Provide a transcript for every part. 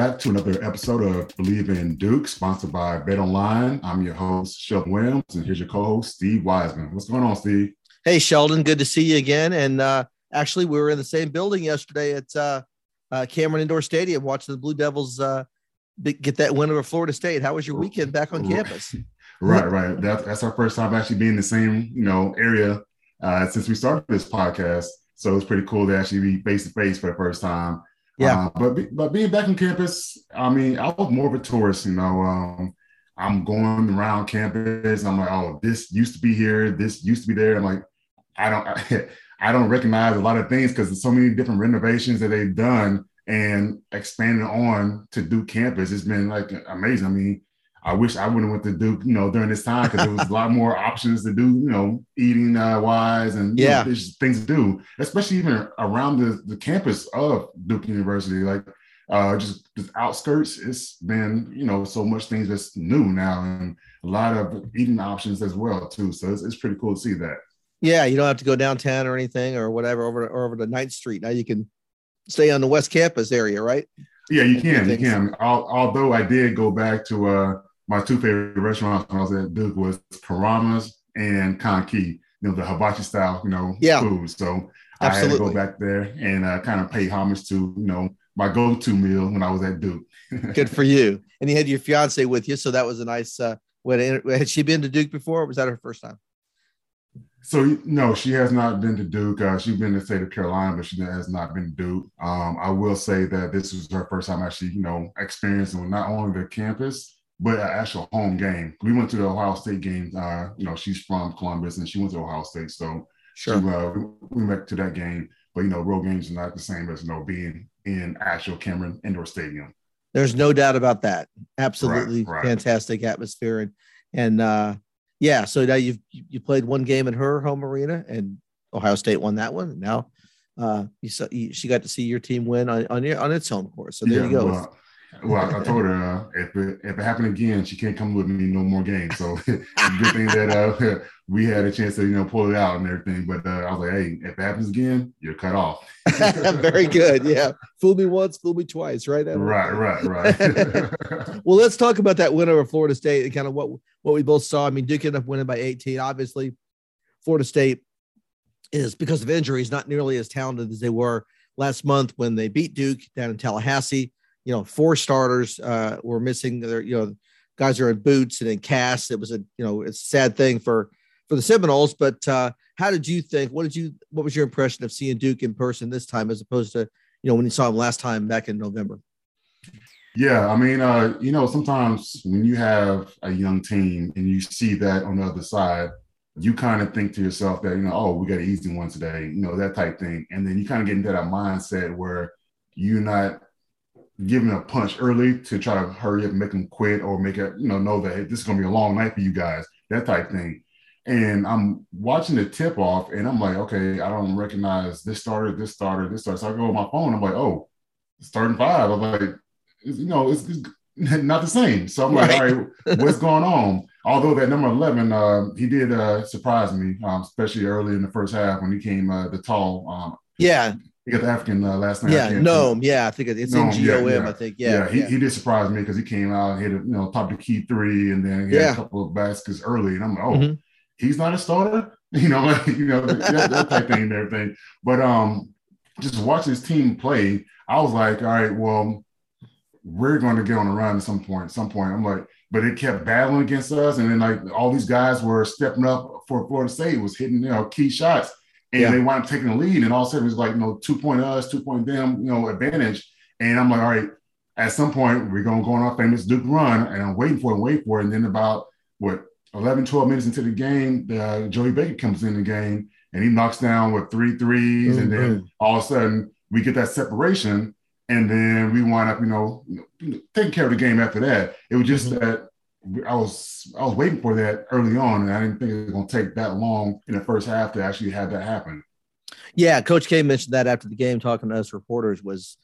Back to another episode of Bleav in Duke, sponsored by Bet Online. I'm your host, Sheldon Williams, and here's your co-host, Steve Wiseman. What's going on, Steve? Hey, Sheldon, good to see you again. And uh, actually, we were in the same building yesterday at uh, uh, Cameron Indoor Stadium watching the Blue Devils uh, get that win over Florida State. How was your weekend back on campus? Right, right. That, that's our first time actually being in the same, you know, area uh, since we started this podcast. So it's pretty cool to actually be face to face for the first time. Yeah. Uh, but but being back on campus, I mean, I was more of a tourist. You know, um, I'm going around campus. I'm like, oh, this used to be here. This used to be there. I'm like, I don't, I, I don't recognize a lot of things because there's so many different renovations that they've done and expanded on to Duke campus. It's been like amazing. I mean, I wish I would have went to Duke, you know, during this time because there was a lot more options to do, you know, eating uh, wise and yeah, know, there's things to do, especially even around the, the campus of Duke University, like uh, just the outskirts. It's been, you know, so much things that's new now and a lot of eating options as well too. So it's, it's pretty cool to see that. Yeah, you don't have to go downtown or anything or whatever over or over to Ninth Street. Now you can stay on the West Campus area, right? Yeah, you can. You can. Although I did go back to uh my two favorite restaurants when I was at Duke was Karama's and Kanki, you know, the hibachi style, you know, yeah. food. So Absolutely. I had to go back there and uh, kind of pay homage to, you know, my go-to meal when I was at Duke. Good for you. And you had your fiance with you. So that was a nice uh when had she been to Duke before? was that her first time? So no, she has not been to Duke. Uh, she's been to the state of Carolina, but she has not been to Duke. Um, I will say that this was her first time actually, you know, experiencing not only the campus, but an actual home game. We went to the Ohio State game. Uh, you know, she's from Columbus and she went to Ohio State, so sure. She, uh, we went to that game. But you know, road games are not the same as you know being in actual Cameron Indoor Stadium. There's no doubt about that. Absolutely right, right. fantastic atmosphere and and uh, yeah. So now you've you played one game in her home arena and Ohio State won that one. Now uh, you saw you, she got to see your team win on on, your, on its home course. So there yeah, you go. Well, well, I told her uh, if it if it happened again, she can't come with me no more games. So good thing that uh, we had a chance to you know pull it out and everything. But uh, I was like, hey, if it happens again, you're cut off. Very good. Yeah, fool me once, fool me twice. Right. Right. Right. Right. well, let's talk about that win over Florida State and kind of what what we both saw. I mean, Duke ended up winning by 18. Obviously, Florida State is because of injuries not nearly as talented as they were last month when they beat Duke down in Tallahassee you know, four starters uh, were missing. Their, you know, guys are in boots and in casts. It was a, you know, it's a sad thing for for the Seminoles. But uh, how did you think? What did you? What was your impression of seeing Duke in person this time, as opposed to, you know, when you saw him last time back in November? Yeah, I mean, uh, you know, sometimes when you have a young team and you see that on the other side, you kind of think to yourself that, you know, oh, we got an easy one today, you know, that type thing. And then you kind of get into that mindset where you're not giving a punch early to try to hurry up and make them quit or make it, you know, know that hey, this is going to be a long night for you guys, that type thing. And I'm watching the tip off and I'm like, okay, I don't recognize this starter, this starter, this starter. So I go on my phone, I'm like, oh, starting five. I'm like, you know, it's, it's not the same. So I'm like, Right. all right, what's going on? Although that number 11, uh, he did uh, surprise me, um, especially early in the first half when he came uh, the tall. Um, Yeah, he got the African uh, last name. Yeah, Ngom. Yeah, I think it's in yeah, GOM. yeah. I think. Yeah, he, he did surprise me because he came out and hit a, you know top of the key three, and then he had Yeah. a couple of baskets early, and I'm like, oh, Mhm. he's not a starter, you know, like, you know that, that type thing and everything. But um, just watching his team play, I was like, all right, well, we're going to get on a run at some point. At some point, I'm like, but it kept battling against us, and then like all these guys were stepping up for Florida State, was hitting you know key shots, and Yeah. they wind up taking the lead, and all of a sudden it's like you know two point us, two point them, you know advantage, and I'm like, all right, at some point we're gonna go on our famous Duke run, and I'm waiting for it, wait for it, and then about what 11, 12 minutes into the game, uh, Joey Baker comes in the game and he knocks down with three threes, and then all of a sudden we get that separation, and then we wind up, you know, taking care of the game after that. It was just Mhm. that I was I was waiting for that early on, and I didn't think it was going to take that long in the first half to actually have that happen. Yeah, Coach K mentioned that after the game, talking to us reporters, was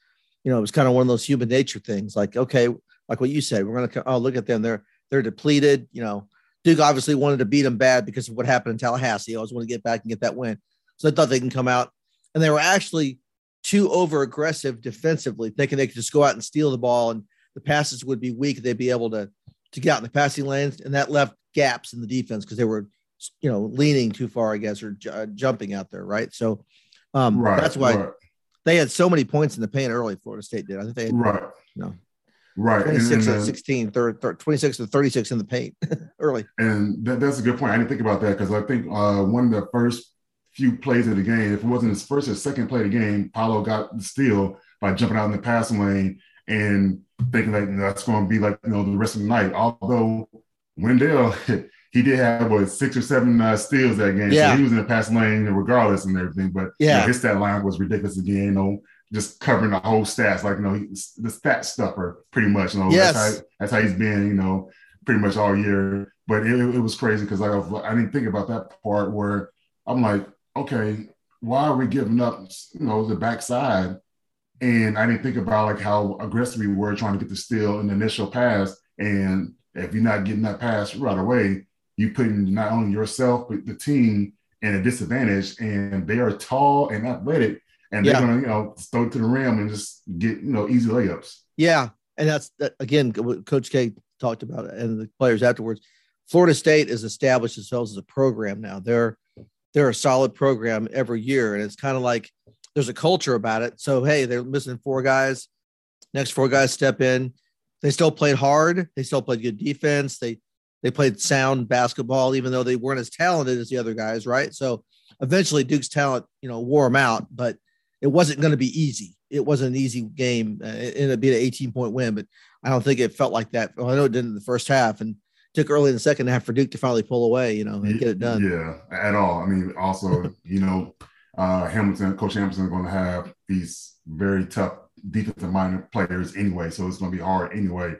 you know it was kind of one of those human nature things. Like, okay, like what you said, we're going to oh look at them, they're they're depleted. You know, Duke obviously wanted to beat them bad because of what happened in Tallahassee. Always want to get back and get that win, so I thought they can come out, and they were actually too over aggressive defensively, thinking they could just go out and steal the ball and the passes would be weak. They'd be able to to get out in the passing lanes, and that left gaps in the defense because they were, you know, leaning too far, I guess, or j- uh, jumping out there, right? So um, right, that's why right. they had so many points in the paint early. Florida State did. I think they had, right. You know, right, 26 and, and, 16, third, third, 26 to 36 in the paint early. And that, that's a good point. I didn't think about that because I think uh, one of the first few plays of the game, if it wasn't his first or second play of the game, Paolo got the steal by jumping out in the passing lane and thinking know, that's going to be like you know the rest of the night. Although Wendell, he did have what six or seven uh, steals that game, yeah. so he was in the pass lane regardless and everything. But yeah, you know, his stat line was ridiculous again. You know, just covering the whole stats, like you know, the stat stuffer pretty much. You know, yes. that's how that's how he's been. You know, pretty much all year. But it, it was crazy because I, I didn't think about that part where I'm like, okay, why are we giving up? You know, the backside and I didn't think about like how aggressive we were trying to get the steal in the initial pass. And if you're not getting that pass right away, you're putting not only yourself but the team in a disadvantage. And they are tall and athletic, and they're gonna you know throw it to the rim and just get you know easy layups. Yeah, and that's that, again what Coach K talked about, and the players afterwards. Florida State has established themselves as a program now. They're they're a solid program every year, and it's kind of like there's a culture about it. So hey, they're missing four guys. Next four guys step in. They still played hard. They still played good defense. They they played sound basketball, even though they weren't as talented as the other guys, right? So eventually Duke's talent, you know, wore them out, but it wasn't going to be easy. It wasn't an easy game. Uh, it ended up being an 18 point win, but I don't think it felt like that. Well, I know it didn't in the first half and took early in the second half for Duke to finally pull away, you know, and get it done. Yeah, at all. I mean, also, you know, uh, Hamilton, Coach Hamilton is going to have these very tough defensive minded players anyway, so it's going to be hard anyway.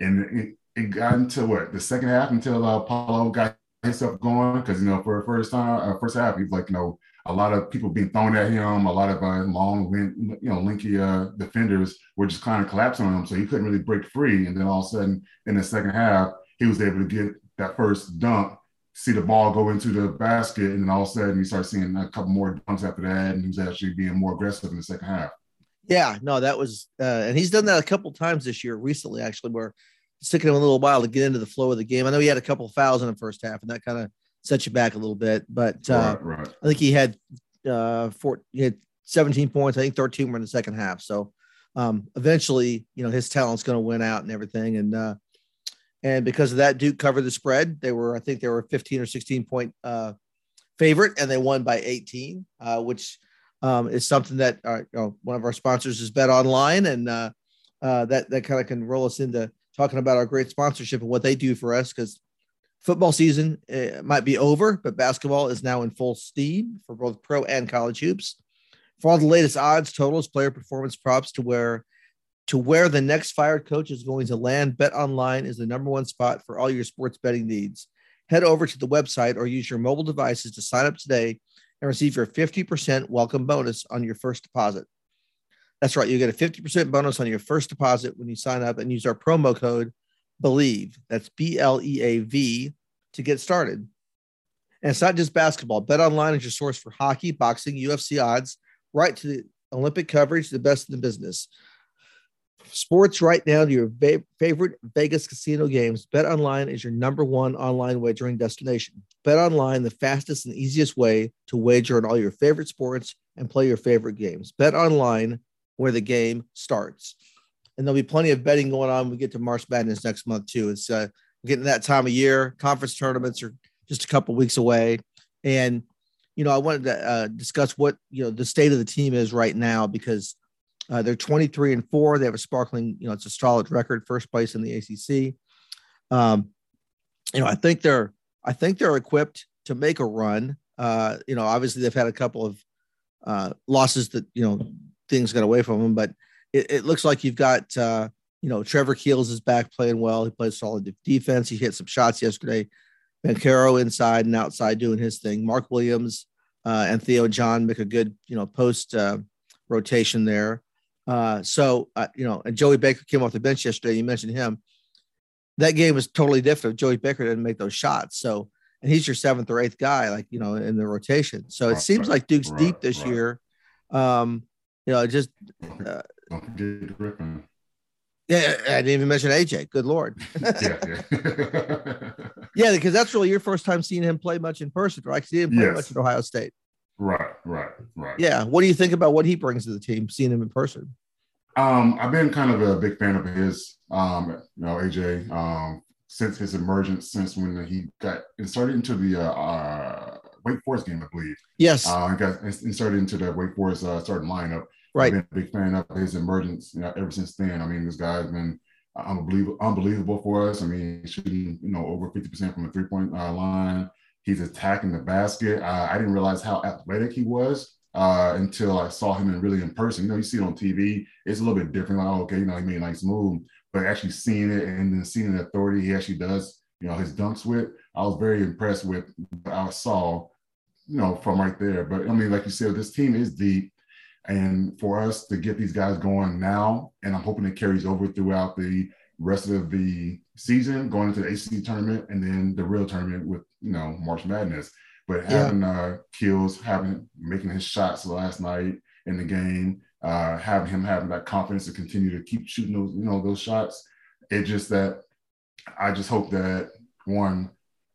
And it, it got into what the second half until uh, Paolo got himself going because you know for the first time, uh, first half, he's like you know a lot of people being thrown at him, a lot of uh, long, wind, you know, linky uh, defenders were just kind of collapsing on him, so he couldn't really break free. And then all of a sudden, in the second half, he was able to get that first dunk see the ball go into the basket, and then all of a sudden you start seeing a couple more dunks after that, and he's actually being more aggressive in the second half. Yeah, no, that was, uh, and he's done that a couple times this year, recently actually, where it's taken him a little while to get into the flow of the game. I know he had a couple fouls in the first half, and that kind of set you back a little bit, but uh, right, right. I think he had uh, four, he had 17 points. I think 13 were in the second half. So um, eventually, you know, his talent's going to win out and everything, and uh, and because of that, Duke covered the spread. They were, I think, they were 15 or 16 point uh, favorite, and they won by 18, uh, which um, is something that uh, you know, one of our sponsors is Bet Online, and uh, uh, that that kind of can roll us into talking about our great sponsorship and what they do for us because football season uh, might be over, but basketball is now in full steam for both pro and college hoops. For all the latest odds, totals, player performance props to where to where the next fired coach is going to land, Bet Online is the number one spot for all your sports betting needs. Head over to the website or use your mobile devices to sign up today and receive your 50% welcome bonus on your first deposit. That's right, you get a 50% bonus on your first deposit when you sign up and use our promo code BLEAV. That's B L E A V to get started. And it's not just basketball. Bet Online is your source for hockey, boxing, UFC odds, right to the Olympic coverage, the best in the business sports right now to your va- favorite Vegas casino games. Bet Online is your number one online wagering destination. Bet Online, the fastest and easiest way to wager on all your favorite sports and play your favorite games. Bet Online, where the game starts. And there'll be plenty of betting going on. We get to March Madness next month too. It's uh, getting that time of year. Conference tournaments are just a couple weeks away, and you know I wanted to uh, discuss what you know the state of the team is right now because uh, they're 23 and four. They have a sparkling, you know, it's a solid record, first place in the ACC. Um, you know, I think they're, I think they're equipped to make a run. Uh, you know, obviously they've had a couple of uh, losses that you know things got away from them, but it, it looks like you've got uh, you know, Trevor Keels is back playing well. He plays solid defense. He hit some shots yesterday. Banchero inside and outside doing his thing. Mark Williams uh, and Theo John make a good, you know, post uh, rotation there. Uh, so, uh, you know, and Joey Baker came off the bench yesterday. You mentioned him. That game was totally different. If Joey Baker didn't make those shots. So, and he's your seventh or eighth guy, like, you know, in the rotation. So it seems like Duke's right, deep this right. year. Um, you know, just. Uh, Don't forget Griffin. Yeah, I didn't even mention AJ. Good lord. yeah, yeah. yeah, because that's really your first time seeing him play much in person, right? Because he didn't play yes. much at Ohio State. Right, right, right. Yeah. What do you think about what he brings to the team, seeing him in person? Um, I've been kind of a big fan of his, um, you know, AJ, um, since his emergence, since when he got inserted into the uh, uh, Wake Forest game, I believe. Yes. Uh, got inserted into the Wake Forest uh, starting lineup. Right. I've been a big fan of his emergence you know, ever since then. I mean, this guy's been unbelievable, unbelievable for us. I mean, shooting, you know, over 50% from the three point uh, line. He's attacking the basket. Uh, I didn't realize how athletic he was uh, until I saw him in really in person. You know, you see it on TV, it's a little bit different. Like, oh, okay, you know, he made a nice move, but actually seeing it and then seeing the authority he actually does, you know, his dunks with, I was very impressed with what I saw, you know, from right there. But I mean, like you said, this team is deep. And for us to get these guys going now, and I'm hoping it carries over throughout the rest of the season, going into the ACC tournament, and then the real tournament with you know March Madness. But having yeah. uh, Keels, having making his shots last night in the game, uh, having him having that confidence to continue to keep shooting those you know those shots, it just that I just hope that one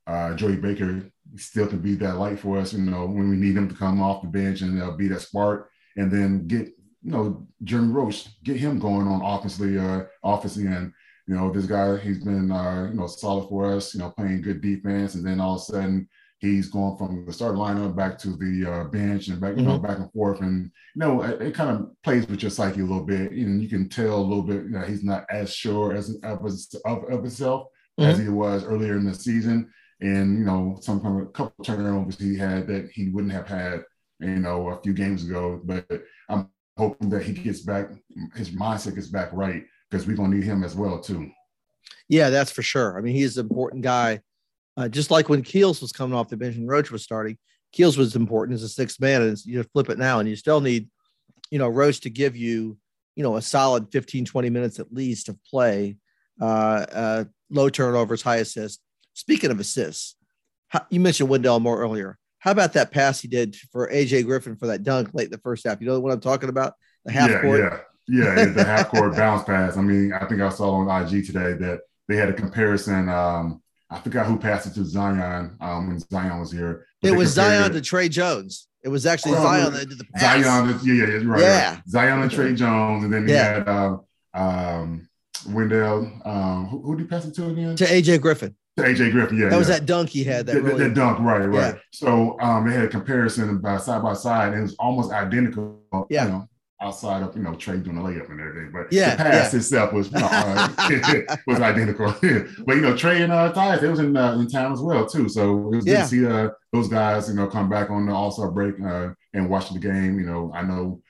uh, Joey Baker still can be that light for us. You know when we need him to come off the bench and uh, be that spark and then get you know Jeremy Roach, get him going on offensively, uh, offensively, and you know this guy he's been uh, you know solid for us, you know playing good defense, and then all of a sudden he's going from the start lineup back to the uh, bench and back, you know, mm-hmm. back and forth, and you know it, it, kind of plays with your psyche a little bit, and you can tell a little bit you know, he's not as sure as of, of, of himself mm-hmm. as he was earlier in the season, and you know some kind of a couple turnovers he had that he wouldn't have had you know, a few games ago. But I'm hoping that he gets back, his mindset gets back right because we're gonna need him as well too. Yeah, that's for sure. I mean, he's an important guy. Uh, just like when Keels was coming off the bench and Roach was starting, Keels was important as a sixth man, and you flip it now, and you still need, you know, Roach to give you, you know, a solid 15, 20 minutes at least of play, uh, uh, low turnovers, high assists. Speaking of assists, you mentioned Wendell Moore earlier. How about that pass he did for AJ Griffin for that dunk late in the first half? You know what I'm talking about? The half yeah, court. Yeah, yeah, the half court bounce pass. I mean, I think I saw on IG today that they had a comparison. Um, I forgot who passed it to Zion um, when Zion was here. It was Zion to Tre Jones. It was actually oh, Zion that did the pass. Zion, yeah, yeah, right. Yeah. Right. Zion and Tre Jones, and then he yeah. had uh, um, Wendell. Um, who, who did he pass it to again? To AJ Griffin. To AJ Griffin, yeah. That yeah. was that dunk he had. That, that, really, that dunk, right, right. Yeah. So um, they had a comparison by side by side, and it was almost identical. Yeah. You know, outside of you know Tre doing the layup and everything, but yeah, the pass yeah. itself was uh, was identical. but you know Tre and uh, Tyus, they was in uh, in town as well too. So it was good to see uh, those guys, you know, come back on the All Star break uh, and watch the game. You know, I know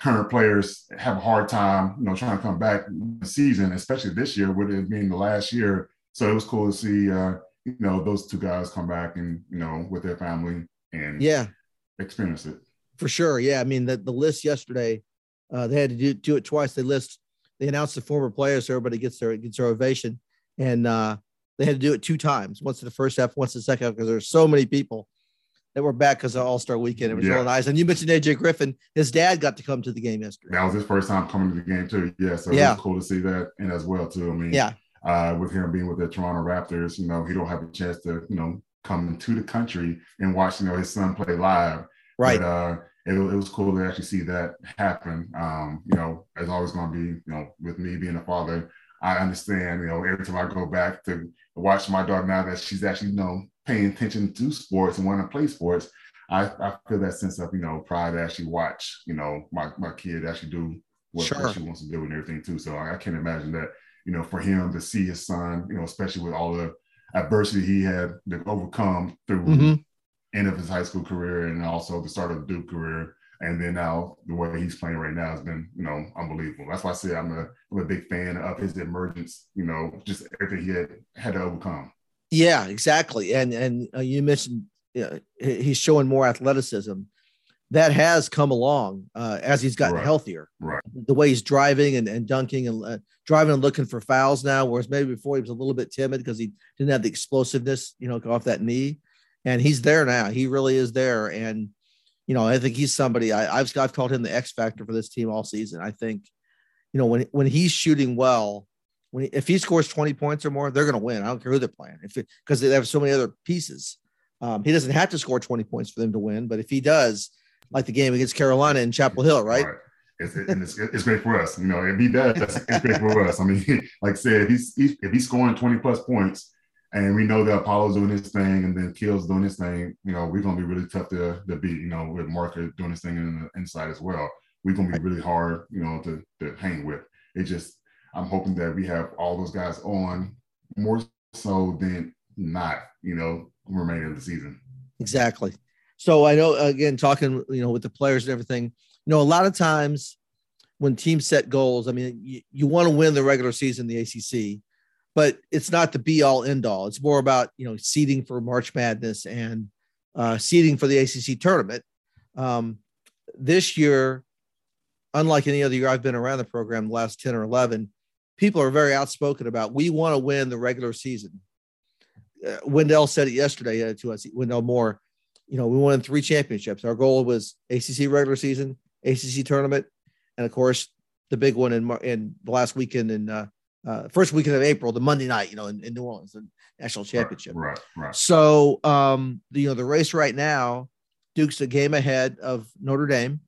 current players have a hard time, you know, trying to come back the season, especially this year with it being the last year so it was cool to see uh, you know those two guys come back and you know with their family and yeah experience it for sure. Yeah i mean the, the list yesterday uh, they had to do, do it twice. They list they announced the former players so everybody gets their gets their ovation. And uh, they had to do it two times once in the first half once in the second half because there's so many people that were back because of all-star weekend. It was yeah. really nice. And you mentioned aj griffin. His dad got to come to the game yesterday. That was his first time coming to the game too. Yeah so yeah. it was cool to see that and as well too. I mean yeah. uh, with him being with the Toronto Raptors, you know, he don't have a chance to, you know, come into the country and watch, you know, his son play live. Right. But uh, it, it was cool to actually see that happen. Um, you know, as always going to be, you know, with me being a father, I understand, you know, every time I go back to watch my daughter now that she's actually, you know, paying attention to sports and wanting to play sports, I, I feel that sense of, you know, pride to actually watch, you know, my, my kid actually do what, sure. she wants to do and everything too. So I, I can't imagine that you know, for him to see his son, you know, especially with all the adversity he had to overcome through mm-hmm. End of his high school career and also the start of the Duke career. And then now the way he's playing right now has been, you know, unbelievable. That's why I say I'm a, I'm a big fan of his emergence. You know, just everything he had had to overcome. Yeah, exactly. And and uh, you mentioned you know, he's showing more athleticism. That has come along uh, as he's gotten Right. healthier. Right. The way he's driving and, and dunking and uh, driving and looking for fouls now, whereas maybe before he was a little bit timid because he didn't have the explosiveness, you know, off that knee. And he's there now. He really is there. And you know, I think he's somebody I, I've I've called him the X factor for this team all season. I think, you know, when when he's shooting well, when he, if he scores 20 points or more, they're going to win. I don't care who they're playing. If because they have so many other pieces. Um, he doesn't have to score 20 points for them to win, but if he does, like the game against Carolina in Chapel Hill, right? It's, and it's, it's great for us. You know, if he does, it's great for us. I mean, like I said, if he's if he's scoring 20 plus points and we know that Paolo's doing his thing and then Keels' doing his thing, you know, we're gonna be really tough to, to beat, you know, with Marker doing his thing in the inside as well. We're gonna be really hard, you know, to, to hang with. It just I'm hoping that we have all those guys on more so than not, you know, remaining of the season. Exactly. So I know again talking, you know, with the players and everything. You know, a lot of times when teams set goals, I mean, you, you want to win the regular season, the ACC, but it's not the be all end all. It's more about you know seeding for March Madness and uh, seeding for the ACC tournament. Um, this year, unlike any other year I've been around the program, the last ten or eleven, people are very outspoken about we want to win the regular season. Uh, Wendell said it yesterday uh, to us. Wendell Moore, you know, we won three championships. Our goal was ACC regular season, ACC tournament, and of course the big one in in the last weekend in uh, uh, first weekend of April, the Monday night, you know, in, in New Orleans, the national championship. Right, right. So, um, the, you know, the race right now, Duke's a game ahead of Notre Dame,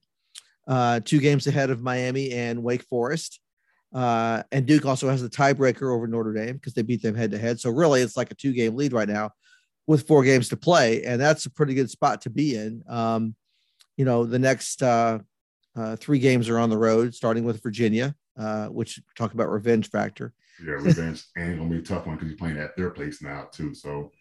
uh, two games ahead of Miami and Wake Forest. Uh, and Duke also has the tiebreaker over Notre Dame because they beat them head to head. So really, it's like a two game lead right now with four games to play, and that's a pretty good spot to be in. Um, you know, the next uh, uh, three games are on the road, starting with Virginia, uh, which talk about revenge factor. Yeah, revenge ain't gonna be a tough one because you're playing at their place now too. So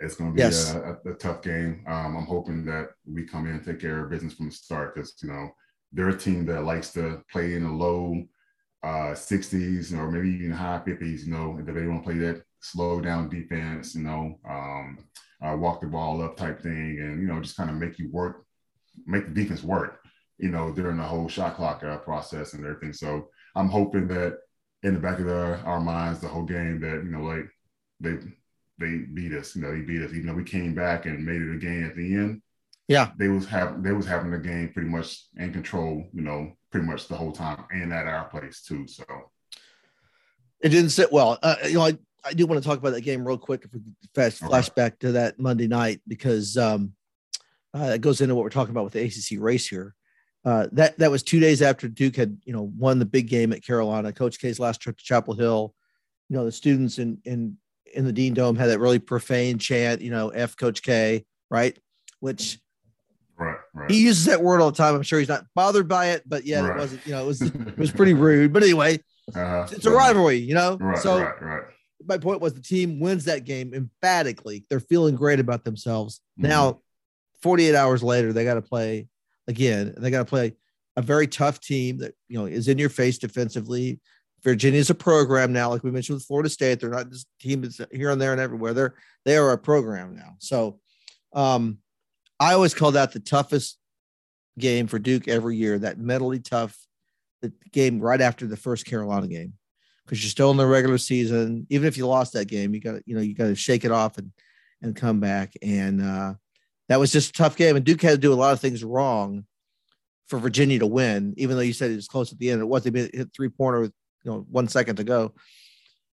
it's gonna be Yes. a, a, a tough game. Um, I'm hoping that we come in and take care of business from the start because you know they're a team that likes to play in the low uh 60s or maybe even high 50s. You know, if they want to play that slow down defense, you know, um, uh, walk the ball up type thing, and you know just kind of make you work, make the defense work. You know, during the whole shot clock uh, process and everything. So I'm hoping that in the back of the, our minds the whole game that you know like they they beat us you know they beat us even though we came back and made it a game at the end Yeah. they was having they was having the game pretty much in control you know pretty much the whole time and at our place too so It didn't sit well. Uh, you know, I, I do want to talk about that game real quick if we fast Okay. flash back to that Monday night because um, uh, it goes into what we're talking about with the ACC race here. Uh, that that was two days after Duke had you know won the big game at Carolina. Coach K's last trip to Chapel Hill. You know the students in in in the Dean Dome had that really profane chant. You know, "F Coach K," right? Which right right he uses that word all the time. I'm sure he's not bothered by it, but yeah, it wasn't. You know, it was it was pretty rude. But anyway, uh, it's a rivalry. You know, right so right right my point was the team wins that game emphatically. They're feeling great about themselves. Now, 48 hours later, they got to play again. They got to play a very tough team that you know is in your face defensively. Virginia's a program now, like we mentioned with Florida State. They're not just team that's here and there and everywhere. They're they are a program now. So um I always call that the toughest game for Duke every year, that mentally tough the game right after the first Carolina game because you're still in the regular season. Even if you lost that game, you got you know, you got to shake it off and and come back. And uh, that was just a tough game. And Duke had to do a lot of things wrong for Virginia to win, even though you said it was close at the end. It was they hit three pointer with you know one second to go.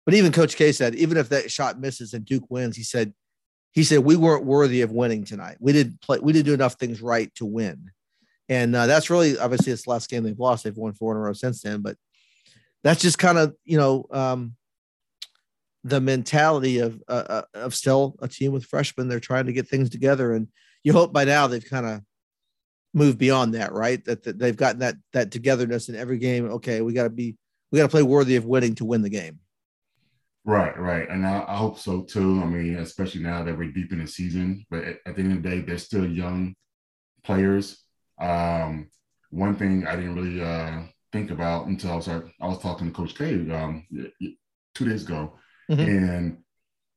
But even Coach K said, even if that shot misses and Duke wins, he said, he said we weren't worthy of winning tonight. We didn't play. We didn't do enough things right to win. And uh, that's really obviously it's the last game they've lost. They've won four in a row since then, but that's just kind of you know um, the mentality of uh, uh, of still a team with freshmen. They're trying to get things together, and you hope by now they've kind of moved beyond that, right? That, that they've gotten that that togetherness in every game. Okay, we got to be we got to play worthy of winning to win the game. Right, right, and I, I hope so too. I mean, especially now that we're deep in the season, but at, at the end of the day, they're still young players. Um, one thing I didn't really uh, think about until I was I was talking to Coach K um, two days ago, mm-hmm. and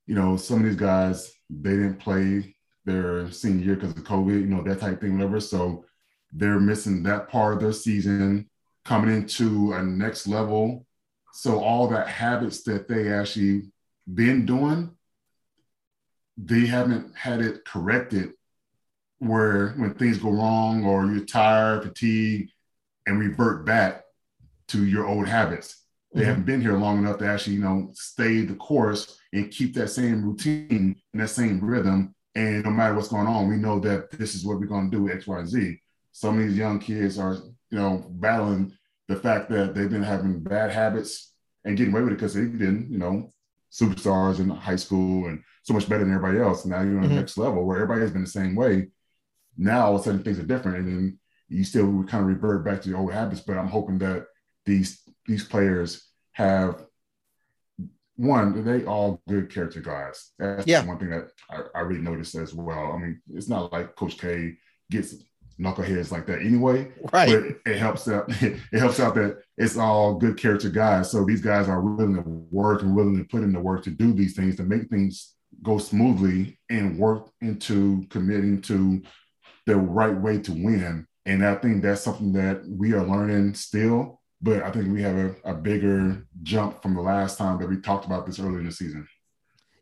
you know some of these guys they didn't play their senior year because of COVID, you know that type thing, whatever. So they're missing that part of their season, coming into a next level. So all that habits that they actually been doing, they haven't had it corrected where when things go wrong or you're tired, fatigued, and revert back to your old habits. They mm-hmm. haven't been here long enough to actually, you know, stay the course and keep that same routine and that same rhythm. And no matter what's going on, we know that this is what we're going to do X, Y, Z. Some of these young kids are, you know, battling the fact that they've been having bad habits and getting away with it because they've been, you know, superstars in high school and so much better than everybody else. Now you're on mm-hmm. the next level where everybody has been the same way. Now all of a sudden things are different, and then you still kind of revert back to your old habits. But I'm hoping that these these players have one, they all good character guys. That's yeah. one thing that I, I, really noticed as well. I mean, it's not like Coach K gets knuckleheads like that anyway. Right. But it helps out. It helps out that it's all good character guys. So these guys are willing to work and willing to put in the work to do these things to make things go smoothly and work into committing to the right way to win. And I think that's something that we are learning still. But I think we have a, a bigger jump from the last time that we talked about this earlier in the season.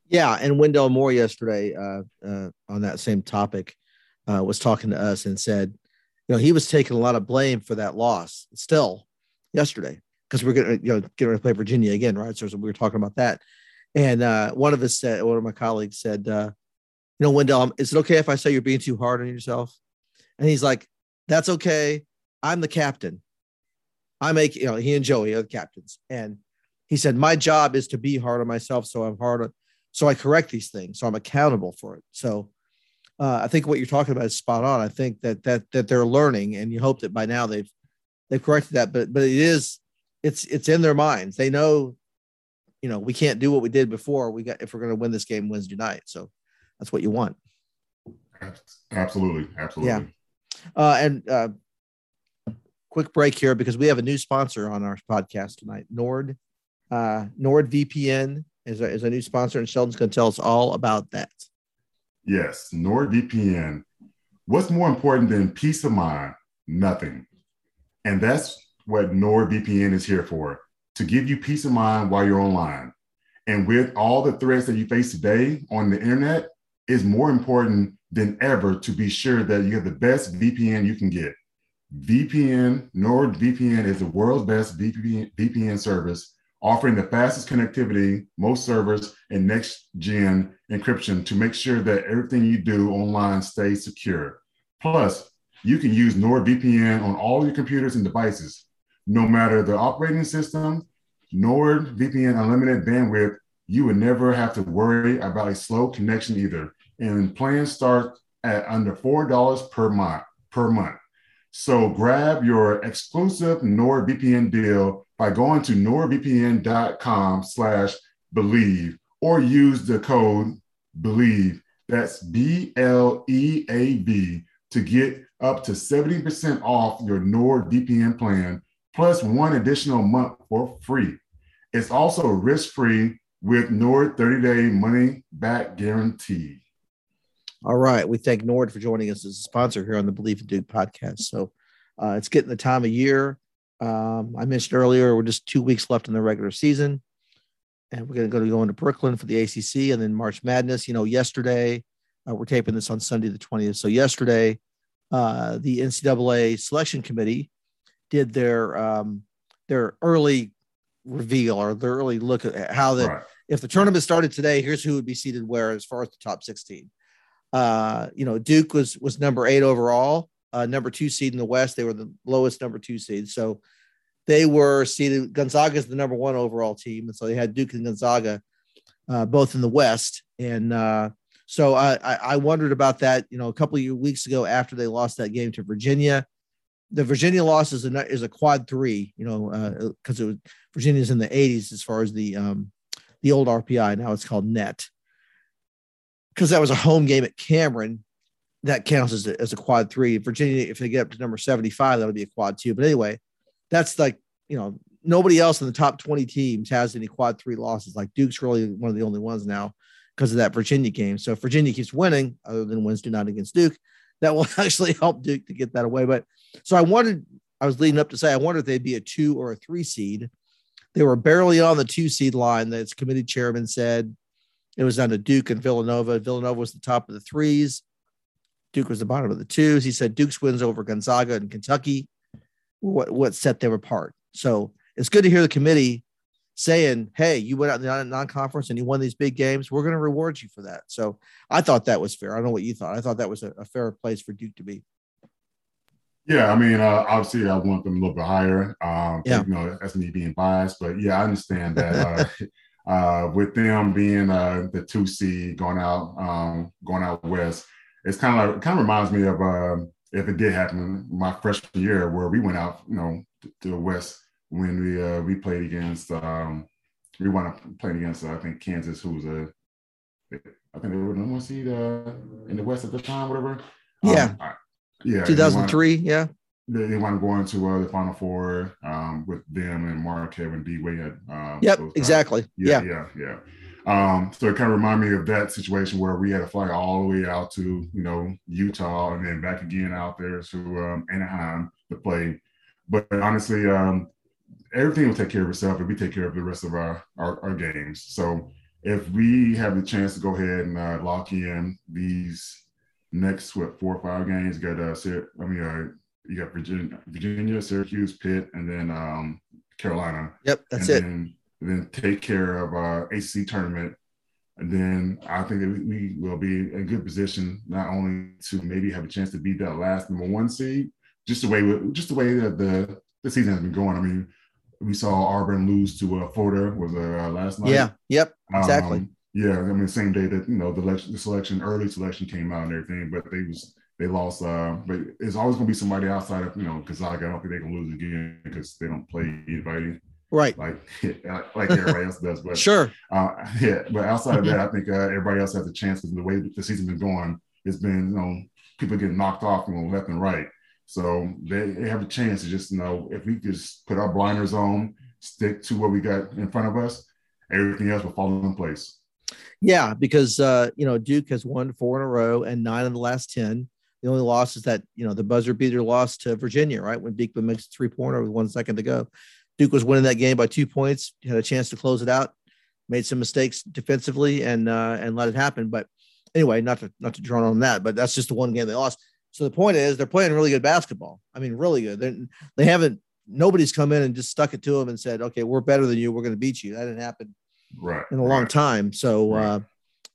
Yeah, and Wendell Moore yesterday uh, uh, on that same topic uh, was talking to us and said, you know, he was taking a lot of blame for that loss still yesterday because we're to, you know, getting ready to play Virginia again, right? So we were talking about that. And uh, one of us said, one of my colleagues said, uh, you know, Wendell, is it okay if I say you're being too hard on yourself? And he's like, that's okay. I'm the captain. I make, you know, he and Joey are the captains. And he said, my job is to be hard on myself. So I'm hard on, so I correct these things. So I'm accountable for it. So uh, I think what you're talking about is spot on. I think that, that, that they're learning and you hope that by now they've, they've corrected that, but, but it is, it's, it's in their minds. They know you know, we can't do what we did before. We got if we're going to win this game Wednesday night. So that's what you want. Absolutely, absolutely. Yeah. Uh, and uh, quick break here because we have a new sponsor on our podcast tonight. Nord, uh, NordVPN is a, is a new sponsor, and Sheldon's going to tell us all about that. Yes, NordVPN. What's more important than peace of mind? Nothing. And that's what NordVPN is here for to give you peace of mind while you're online. And with all the threats that you face today on the internet, it's more important than ever to be sure that you have the best VPN you can get. VPN, NordVPN is the world's best VPN, service, offering the fastest connectivity, most servers, and next gen encryption to make sure that everything you do online stays secure. Plus, you can use NordVPN on all your computers and devices, no matter the operating system, NordVPN unlimited bandwidth, you would never have to worry about a slow connection either. And plans start at under $4 per month per month. So grab your exclusive NordVPN deal by going to nordvpn.com slash bleav or use the code bleav. That's B L E A B to get up to 70% off your NordVPN plan plus one additional month for free. It's also risk free with Nord 30 day money back guarantee. All right. We thank Nord for joining us as a sponsor here on the Bleav in Duke podcast. So uh, it's getting the time of year. Um, I mentioned earlier, we're just two weeks left in the regular season. And we're going to go to go into Brooklyn for the ACC and then March Madness. You know, yesterday, uh, we're taping this on Sunday, the 20th. So yesterday, uh, the NCAA selection committee did their um, their early reveal or their early look at how the right. if the tournament started today, here's who would be seated where as far as the top 16. Uh, you know, Duke was was number eight overall, uh, number two seed in the West. They were the lowest number two seed. So they were seeded. Gonzaga is the number one overall team, and so they had Duke and Gonzaga uh, both in the West. And uh, so I, I wondered about that. You know, a couple of weeks ago after they lost that game to Virginia, the Virginia loss is a is a quad three, you know, uh because uh, it was Virginia's in the 80s as far as the um, the old RPI. Now it's called Net because that was a home game at Cameron. that counts as a, as a quad three. Virginia, if they get up to number 75, that'll be a quad two. But anyway, that's like, you know, nobody else in the top 20 teams has any quad three losses. Like Duke's really one of the only ones now because of that Virginia game. So if Virginia keeps winning, other than Wednesday night against Duke, that will actually help Duke to get that away. But so I wanted, I was leading up to say, I wonder if they'd be a two or a three seed. They were barely on the two seed line. That's committee chairman said it was down to Duke and Villanova. Villanova was the top of the threes. Duke was the bottom of the twos. He said Duke's wins over Gonzaga and Kentucky, what what set them apart. So it's good to hear the committee saying, "Hey, you went out in the non-conference and you won these big games. We're going to reward you for that." So I thought that was fair. I don't know what you thought. I thought that was a, a fair place for Duke to be. Yeah, I mean, uh, obviously, I want them a little bit higher. Um, yeah. you know, that's me being biased, but yeah, I understand that. uh, uh, with them being uh, the two seed going out, um, going out west, it's kind of like kind of reminds me of uh, if it did happen my freshman year where we went out, you know, to, the West when we uh, we played against um, we wound up playing against uh, I think Kansas, who was a I think they were number one seed uh, in the West at the time, whatever. Yeah, um, I, yeah, two thousand three. Yeah, they, they want to go into uh, the Final Four um, with them and Mark Kevin D Wade. Um, yep, exactly. Yeah, yeah, yeah. yeah. Um, so it kind of reminded me of that situation where we had to fly all the way out to, you know, Utah and then back again out there to um, Anaheim to play. But honestly, um, everything will take care of itself if we take care of the rest of our, our, our games. So if we have the chance to go ahead and uh, lock in these next what four or five games, got uh, I mean, uh, you got Virginia, Virginia, Syracuse, Pitt, and then um, Carolina. Yep, that's and it. Then then take care of our ACC tournament. And then I think that we will be in good position not only to maybe have a chance to beat that last number one seed, just the way just the way that the the season has been going. I mean, we saw Auburn lose to uh, Florida was uh, last night. Yeah. Yep. Exactly. Um, yeah. I mean, same day that you know the, the selection, early selection came out and everything, but they was they lost. Uh, but it's always going to be somebody outside of you know because I don't think they can lose again because they don't play anybody right? Like like everybody else does. But sure, uh, yeah. But outside of that, I think uh, everybody else has a chance because the way the season's been going, it's been you know people getting knocked off from left and right. So they, they have a chance to just you know if we just put our blinders on, stick to what we got in front of us, everything else will fall in place. Yeah, because uh, you know Duke has won four in a row and nine in the last ten. The only loss is that you know the buzzer beater loss to Virginia, right when Beekman makes a three pointer with one second to go. Duke was winning that game by two points, had a chance to close it out, made some mistakes defensively, and uh, and let it happen. But anyway, not to not to draw on that, but that's just the one game they lost. So the point is, they're playing really good basketball. I mean, really good. They're, they haven't. Nobody's come in and just stuck it to them and said, "Okay, we're better than you. We're going to beat you." That didn't happen right in a right. long time. So right. uh,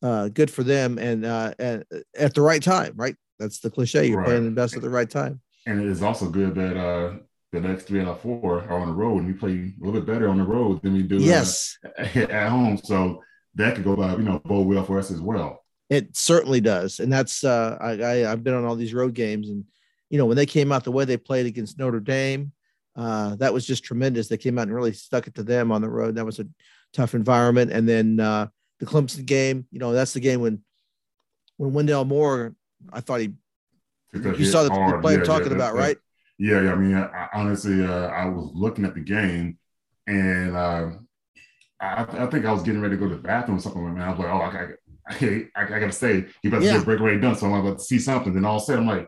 uh, good for them, and uh, at, at the right time, right? That's the cliche. You're right. playing the best at the right time. And it is also good that uh, the next three out of four are on the road, and we play a little bit better on the road than we do yes. uh, at home. So that could go by, you know, bode well for us as well. It certainly does, and that's uh, I, I I've been on all these road games, and you know when they came out the way they played against Notre Dame, uh, that was just tremendous. They came out and really stuck it to them on the road. That was a tough environment, and then uh, the Clemson game, you know, that's the game when when Wendell Moore, I thought he, you saw the, player yeah, talking yeah, about, right? Yeah, yeah. I mean, I, honestly, uh, I was looking at the game, and uh, I, I, think I was getting ready to go to the bathroom or something. And I was like, oh, I, I, I, I got to say, he about to yeah. get a breakaway done, so I'm about to see something. Then all of a sudden, I'm like,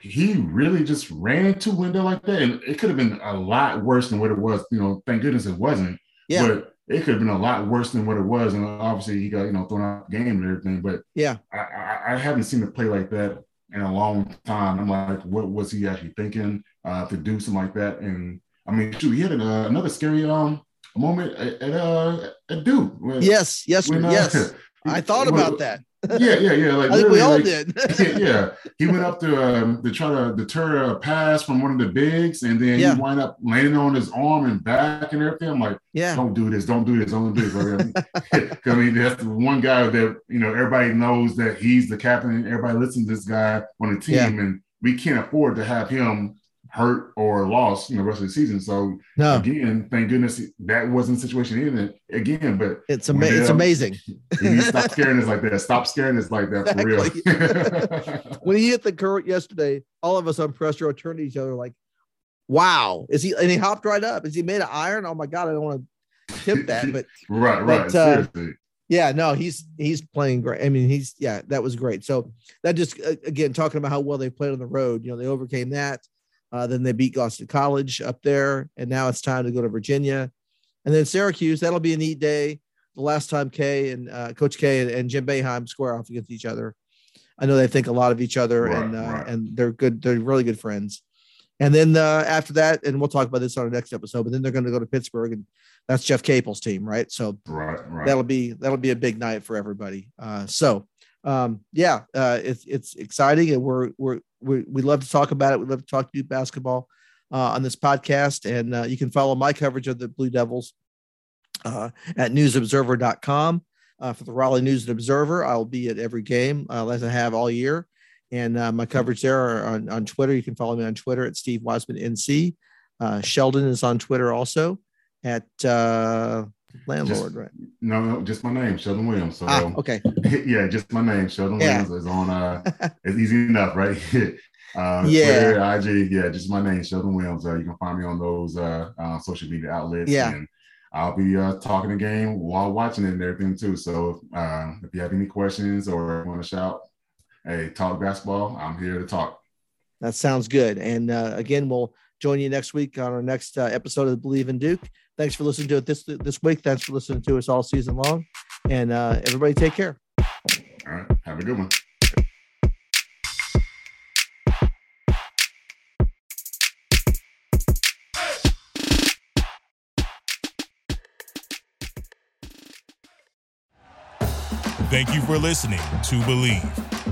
he really just ran into window like that, and it could have been a lot worse than what it was. You know, thank goodness it wasn't. Yeah. But it could have been a lot worse than what it was, and obviously he got you know thrown out the game and everything. But yeah, I, I, I haven't seen it play like that in a long time. I'm like, what was he actually thinking uh, to do something like that? And I mean, shoot, he had uh, another scary um moment at, at uh at Duke. When, yes, yes, when, uh, yes. I thought about that yeah, yeah, yeah. Like I think we all like, did. yeah, he went up to um, to try to deter a pass from one of the bigs, and then yeah. he wind up landing on his arm and back and everything. I'm like, yeah, don't do this, don't do this, don't do this. I mean, that's the one guy that you know everybody knows that he's the captain, and everybody listens to this guy on the team, yeah. and we can't afford to have him hurt or lost, you know, rest of the season. So no. again, thank goodness that wasn't the situation in it again. But it's ama- it's amazing. Stop scaring us like that. Stop scaring us like that exactly. for real. when he hit the current yesterday, all of us on press row turned to each other like, "Wow!" Is he? And he hopped right up. Is he made an iron? Oh my god! I don't want to tip that, but right, right. But, uh, yeah, no, he's he's playing great. I mean, he's yeah, that was great. So that just again talking about how well they played on the road. You know, they overcame that. Uh, then they beat Boston College up there, and now it's time to go to Virginia, and then Syracuse. That'll be a neat day. The last time K and uh, Coach K and, and, Jim Boeheim square off against each other. I know they think a lot of each other, right, and uh, right. and they're good. They're really good friends. And then uh, after that, and we'll talk about this on our next episode. But then they're going to go to Pittsburgh, and that's Jeff Capel's team, right? So right, right. that'll be that'll be a big night for everybody. Uh, so um, yeah, uh, it's it's exciting, and we're we're we we love to talk about it. We love to talk to you basketball uh, on this podcast, and uh, you can follow my coverage of the Blue Devils uh, at newsobserver.com. Uh, for the Raleigh News and Observer, I'll be at every game uh, as I have all year, and uh, my coverage there on, on Twitter. You can follow me on Twitter at Steve Wiseman NC. Uh, Sheldon is on Twitter also at landlord, just, right? No, no, just my name, Sheldon Williams. So ah, okay, yeah, just my name, Sheldon yeah. Williams is on. Uh, it's easy enough, right? uh, yeah, Twitter, IG, yeah, just my name, Sheldon Williams. Uh, you can find me on those uh, uh social media outlets. Yeah. And I'll be uh, talking the game while watching it and everything too. So uh, if you have any questions or want to shout, hey, talk basketball, I'm here to talk. That sounds good. And uh, again, we'll join you next week on our next uh, episode of Bleav in Duke. Thanks for listening to it this this week. Thanks for listening to us all season long. And uh, everybody take care. All right. Have a good one. Thank you for listening to Bleav.